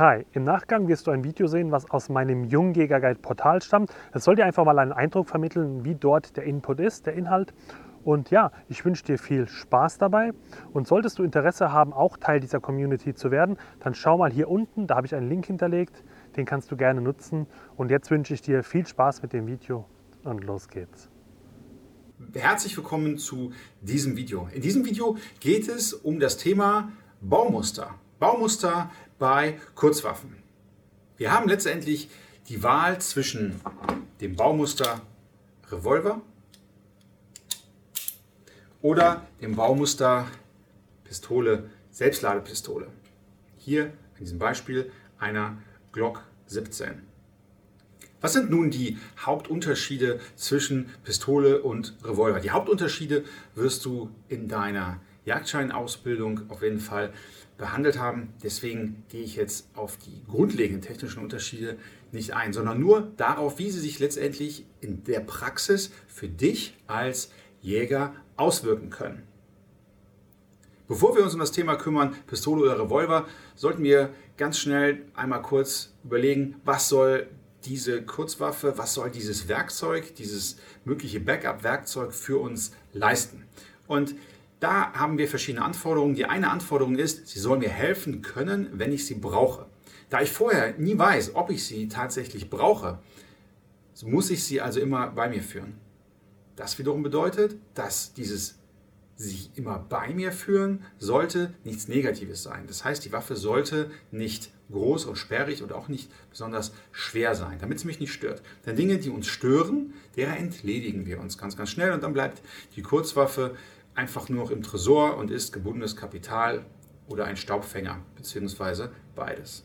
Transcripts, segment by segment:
Hi, im Nachgang wirst du ein Video sehen, was aus meinem Jungjäger-Guide Portal stammt. Es soll dir einfach mal einen Eindruck vermitteln, wie dort der Input ist, der Inhalt. Und ja, ich wünsche dir viel Spaß dabei. Und solltest du Interesse haben, auch Teil dieser Community zu werden, dann schau mal hier unten, da habe ich einen Link hinterlegt. Den kannst du gerne nutzen. Und jetzt wünsche ich dir viel Spaß mit dem Video und los geht's. Herzlich willkommen zu diesem Video. In diesem Video geht es um das Thema Baumuster. Baumuster bei Kurzwaffen. Wir haben letztendlich die Wahl zwischen dem Baumuster Revolver oder dem Baumuster Pistole, Selbstladepistole. Hier in diesem Beispiel einer Glock 17. Was sind nun die Hauptunterschiede zwischen Pistole und Revolver? Die Hauptunterschiede wirst du in deiner Jagdscheinausbildung auf jeden Fall behandelt haben. Deswegen gehe ich jetzt auf die grundlegenden technischen Unterschiede nicht ein, sondern nur darauf, wie sie sich letztendlich in der Praxis für dich als Jäger auswirken können. Bevor wir uns um das Thema kümmern, Pistole oder Revolver, sollten wir ganz schnell einmal kurz überlegen, was soll diese Kurzwaffe, was soll dieses Werkzeug, dieses mögliche Backup-Werkzeug für uns leisten. Und da haben wir verschiedene Anforderungen. Die eine Anforderung ist, sie soll mir helfen können, wenn ich sie brauche. Da ich vorher nie weiß, ob ich sie tatsächlich brauche, muss ich sie also immer bei mir führen. Das wiederum bedeutet, dass dieses sich immer bei mir führen sollte nichts Negatives sein. Das heißt, die Waffe sollte nicht groß und sperrig und auch nicht besonders schwer sein, damit es mich nicht stört. Denn Dinge, die uns stören, derer entledigen wir uns ganz, ganz schnell und dann bleibt die Kurzwaffe einfach nur noch im Tresor und ist gebundenes Kapital oder ein Staubfänger, beziehungsweise beides.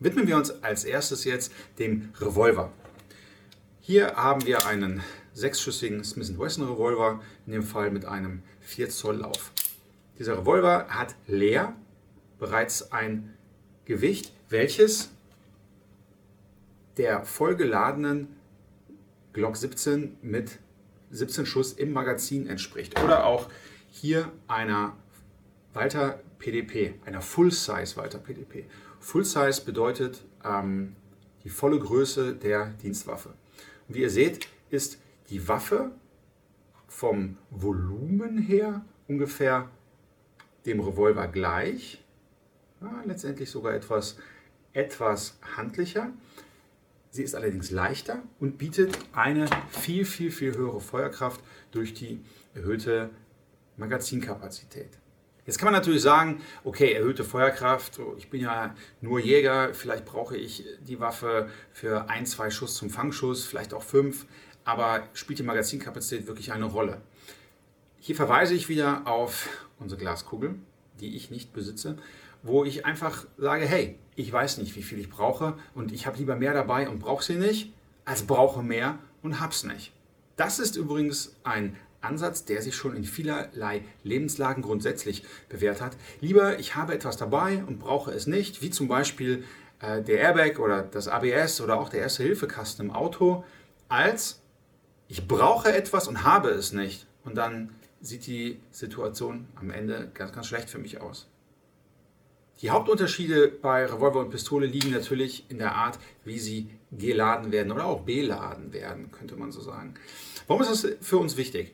Widmen wir uns als erstes jetzt dem Revolver. Hier haben wir einen sechsschüssigen Smith Wesson Revolver, in dem Fall mit einem 4 Zoll Lauf. Dieser Revolver hat leer bereits ein Gewicht, welches der vollgeladenen Glock 17 mit 17 Schuss im Magazin entspricht. Oder auch hier einer Walter PDP, einer Full-Size Walter PDP. Full-Size bedeutet ähm, die volle Größe der Dienstwaffe. Und wie ihr seht, ist die Waffe vom Volumen her ungefähr dem Revolver gleich. Ja, letztendlich sogar etwas, etwas handlicher. Sie ist allerdings leichter und bietet eine viel, viel, viel höhere Feuerkraft durch die erhöhte Magazinkapazität. Jetzt kann man natürlich sagen, okay, erhöhte Feuerkraft, ich bin ja nur Jäger, vielleicht brauche ich die Waffe für ein, zwei Schuss zum Fangschuss, vielleicht auch fünf, aber spielt die Magazinkapazität wirklich eine Rolle? Hier verweise ich wieder auf unsere Glaskugel, die ich nicht besitze wo ich einfach sage, hey, ich weiß nicht, wie viel ich brauche und ich habe lieber mehr dabei und brauche sie nicht, als brauche mehr und hab's nicht. Das ist übrigens ein Ansatz, der sich schon in vielerlei Lebenslagen grundsätzlich bewährt hat. Lieber, ich habe etwas dabei und brauche es nicht, wie zum Beispiel äh, der Airbag oder das ABS oder auch der Erste-Hilfe-Kasten im Auto, als ich brauche etwas und habe es nicht. Und dann sieht die Situation am Ende ganz, ganz schlecht für mich aus. Die Hauptunterschiede bei Revolver und Pistole liegen natürlich in der Art, wie sie geladen werden oder auch beladen werden, könnte man so sagen. Warum ist das für uns wichtig?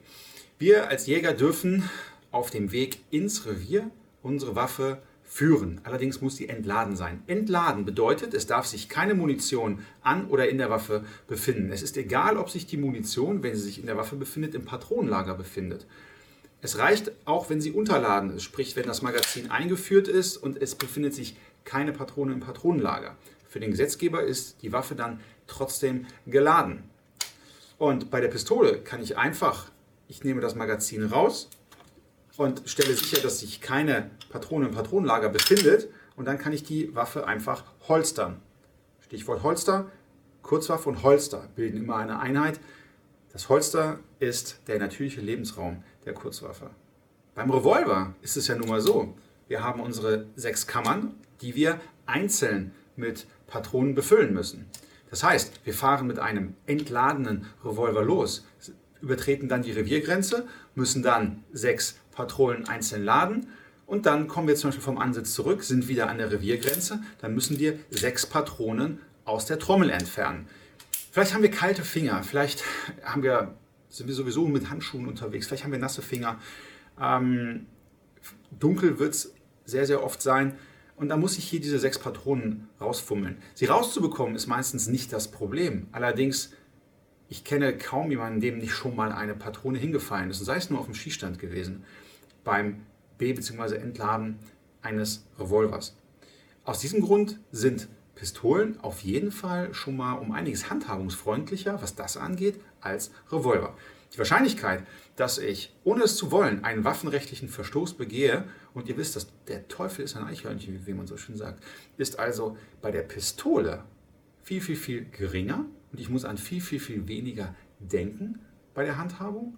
Wir als Jäger dürfen auf dem Weg ins Revier unsere Waffe führen. Allerdings muss sie entladen sein. Entladen bedeutet, es darf sich keine Munition an oder in der Waffe befinden. Es ist egal, ob sich die Munition, wenn sie sich in der Waffe befindet, im Patronenlager befindet. Es reicht auch, wenn sie unterladen ist, sprich wenn das Magazin eingeführt ist und es befindet sich keine Patrone im Patronenlager. Für den Gesetzgeber ist die Waffe dann trotzdem geladen. Und bei der Pistole kann ich einfach, ich nehme das Magazin raus und stelle sicher, dass sich keine Patrone im Patronenlager befindet und dann kann ich die Waffe einfach holstern. Stichwort Holster, Kurzwaffe und Holster bilden immer eine Einheit. Das Holster ist der natürliche Lebensraum der Kurzwaffe. Beim Revolver ist es ja nun mal so, wir haben unsere sechs Kammern, die wir einzeln mit Patronen befüllen müssen. Das heißt, wir fahren mit einem entladenen Revolver los, übertreten dann die Reviergrenze, müssen dann sechs Patronen einzeln laden Und dann kommen wir zum Beispiel vom Ansitz zurück, sind wieder an der Reviergrenze. Dann müssen wir sechs Patronen aus der Trommel entfernen. Vielleicht haben wir kalte Finger, vielleicht haben wir, sind wir sowieso mit Handschuhen unterwegs, vielleicht haben wir nasse Finger. Ähm, dunkel wird es sehr, sehr oft sein. Und da muss ich hier diese sechs Patronen rausfummeln. Sie rauszubekommen ist meistens nicht das Problem. Allerdings, ich kenne kaum jemanden, dem nicht schon mal eine Patrone hingefallen ist. Und sei es nur auf dem Schießstand gewesen. Beim B- bzw. Entladen eines Revolvers. Aus diesem Grund sind Pistolen auf jeden Fall schon mal um einiges handhabungsfreundlicher, was das angeht, als Revolver. Die Wahrscheinlichkeit, dass ich, ohne es zu wollen, einen waffenrechtlichen Verstoß begehe, und ihr wisst, dass der Teufel ist ein Eichhörnchen, wie man so schön sagt, ist also bei der Pistole viel, viel, viel geringer und ich muss an viel, viel, viel weniger denken bei der Handhabung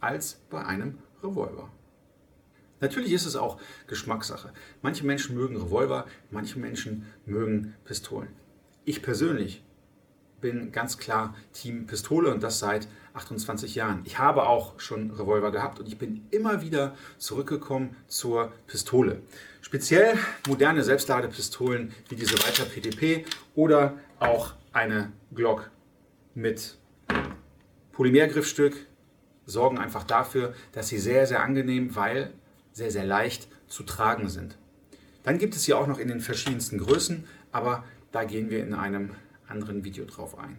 als bei einem Revolver. Natürlich ist es auch Geschmackssache. Manche Menschen mögen Revolver, manche Menschen mögen Pistolen. Ich persönlich bin ganz klar Team Pistole und das seit 28 Jahren. Ich habe auch schon Revolver gehabt und ich bin immer wieder zurückgekommen zur Pistole. Speziell moderne Selbstladepistolen wie diese Walter PDP oder auch eine Glock mit Polymergriffstück sorgen einfach dafür, dass sie sehr, sehr angenehm, weil sehr, sehr leicht zu tragen sind. Dann gibt es hier auch noch in den verschiedensten Größen, aber da gehen wir in einem anderen Video drauf ein.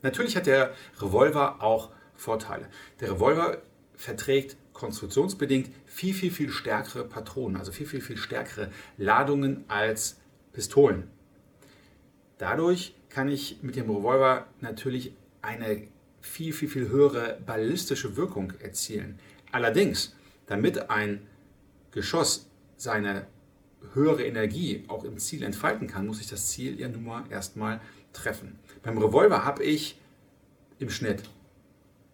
Natürlich hat der Revolver auch Vorteile. Der Revolver verträgt konstruktionsbedingt viel, viel, viel stärkere Patronen, also viel, viel, viel stärkere Ladungen als Pistolen. Dadurch kann ich mit dem Revolver natürlich eine viel, viel, viel höhere ballistische Wirkung erzielen. Allerdings, damit ein Geschoss seine höhere Energie auch im Ziel entfalten kann, muss ich das Ziel ja nun mal erstmal treffen. Beim Revolver habe ich im Schnitt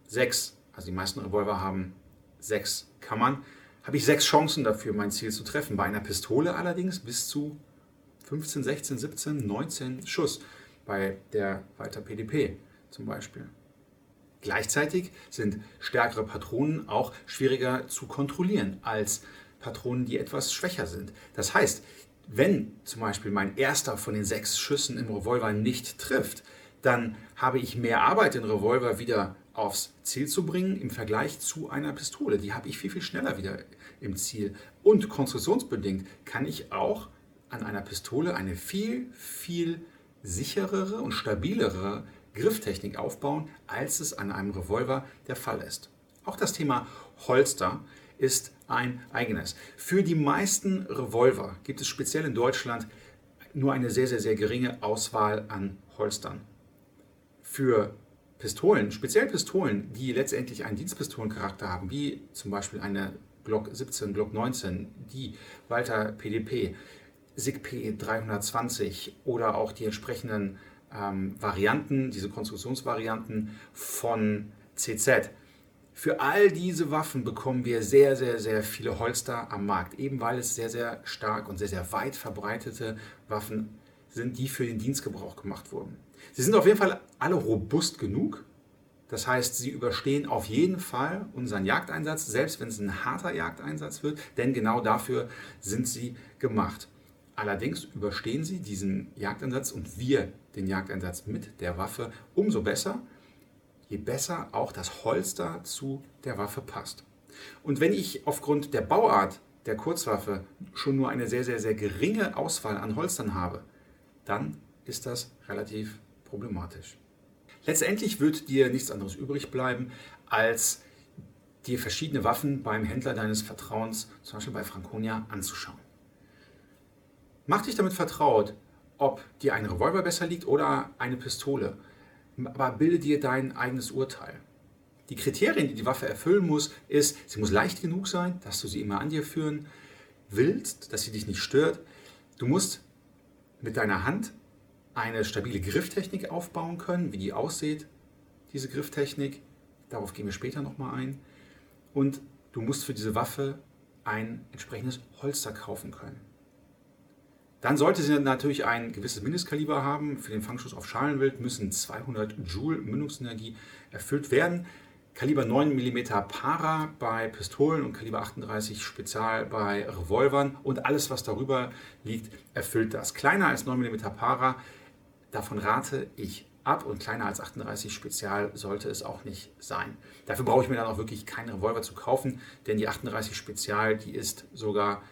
sechs, also die meisten Revolver haben sechs Kammern, habe ich sechs Chancen dafür, mein Ziel zu treffen. Bei einer Pistole allerdings bis zu 15, 16, 17, 19 Schuss. Bei der Walter PDP zum Beispiel. Gleichzeitig sind stärkere Patronen auch schwieriger zu kontrollieren als Patronen, die etwas schwächer sind. Das heißt, wenn zum Beispiel mein erster von den sechs Schüssen im Revolver nicht trifft, dann habe ich mehr Arbeit, den Revolver wieder aufs Ziel zu bringen im Vergleich zu einer Pistole. Die habe ich viel, viel schneller wieder im Ziel. Und konstruktionsbedingt kann ich auch an einer Pistole eine viel, viel sicherere und stabilere Grifftechnik aufbauen, als es an einem Revolver der Fall ist. Auch das Thema Holster ist ein eigenes. Für die meisten Revolver gibt es speziell in Deutschland nur eine sehr, sehr, sehr geringe Auswahl an Holstern. Für Pistolen, speziell Pistolen, die letztendlich einen Dienstpistolencharakter haben, wie zum Beispiel eine Glock 17, Glock 19, die Walter PDP, SIG P 320 oder auch die entsprechenden ähm, Varianten, diese Konstruktionsvarianten von CZ, für all diese Waffen bekommen wir sehr, sehr, sehr viele Holster am Markt, eben weil es sehr, sehr stark und sehr, sehr weit verbreitete Waffen sind, die für den Dienstgebrauch gemacht wurden. Sie sind auf jeden Fall alle robust genug. Das heißt, sie überstehen auf jeden Fall unseren Jagdeinsatz, selbst wenn es ein harter Jagdeinsatz wird, denn genau dafür sind sie gemacht. Allerdings überstehen sie diesen Jagdeinsatz und wir den Jagdeinsatz mit der Waffe umso besser, je besser auch das Holster zu der Waffe passt. Und wenn ich aufgrund der Bauart der Kurzwaffe schon nur eine sehr, sehr, sehr geringe Auswahl an Holstern habe, dann ist das relativ problematisch. Letztendlich wird dir nichts anderes übrig bleiben, als dir verschiedene Waffen beim Händler deines Vertrauens, zum Beispiel bei Franconia, anzuschauen. Mach dich damit vertraut, ob dir ein Revolver besser liegt oder eine Pistole aber bilde dir dein eigenes Urteil. Die Kriterien, die die Waffe erfüllen muss, ist, sie muss leicht genug sein, dass du sie immer an dir führen willst, dass sie dich nicht stört. Du musst mit deiner Hand eine stabile Grifftechnik aufbauen können, wie die aussieht, diese Grifftechnik. Darauf gehen wir später nochmal ein. Und du musst für diese Waffe ein entsprechendes Holster kaufen können. Dann sollte sie natürlich ein gewisses Mindestkaliber haben. Für den Fangschuss auf Schalenwild müssen 200 Joule Mündungsenergie erfüllt werden. Kaliber 9 mm Para bei Pistolen und Kaliber 38 Spezial bei Revolvern und alles, was darüber liegt, erfüllt das. Kleiner als 9 mm Para, davon rate ich ab und kleiner als 38 Spezial sollte es auch nicht sein. Dafür brauche ich mir dann auch wirklich keinen Revolver zu kaufen, denn die 38 Spezial, die ist sogar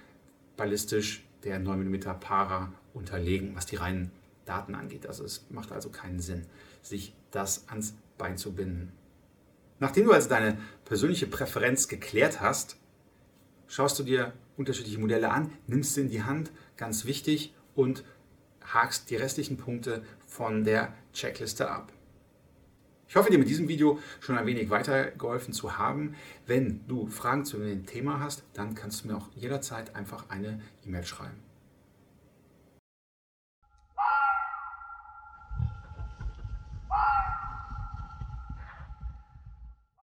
ballistisch der 9 mm Para unterlegen, was die reinen Daten angeht. Also es macht also keinen Sinn, sich das ans Bein zu binden. Nachdem du also deine persönliche Präferenz geklärt hast, schaust du dir unterschiedliche Modelle an, nimmst sie in die Hand, ganz wichtig, und hakst die restlichen Punkte von der Checkliste ab. Ich hoffe, dir mit diesem Video schon ein wenig weitergeholfen zu haben. Wenn du Fragen zu dem Thema hast, dann kannst du mir auch jederzeit einfach eine E-Mail schreiben.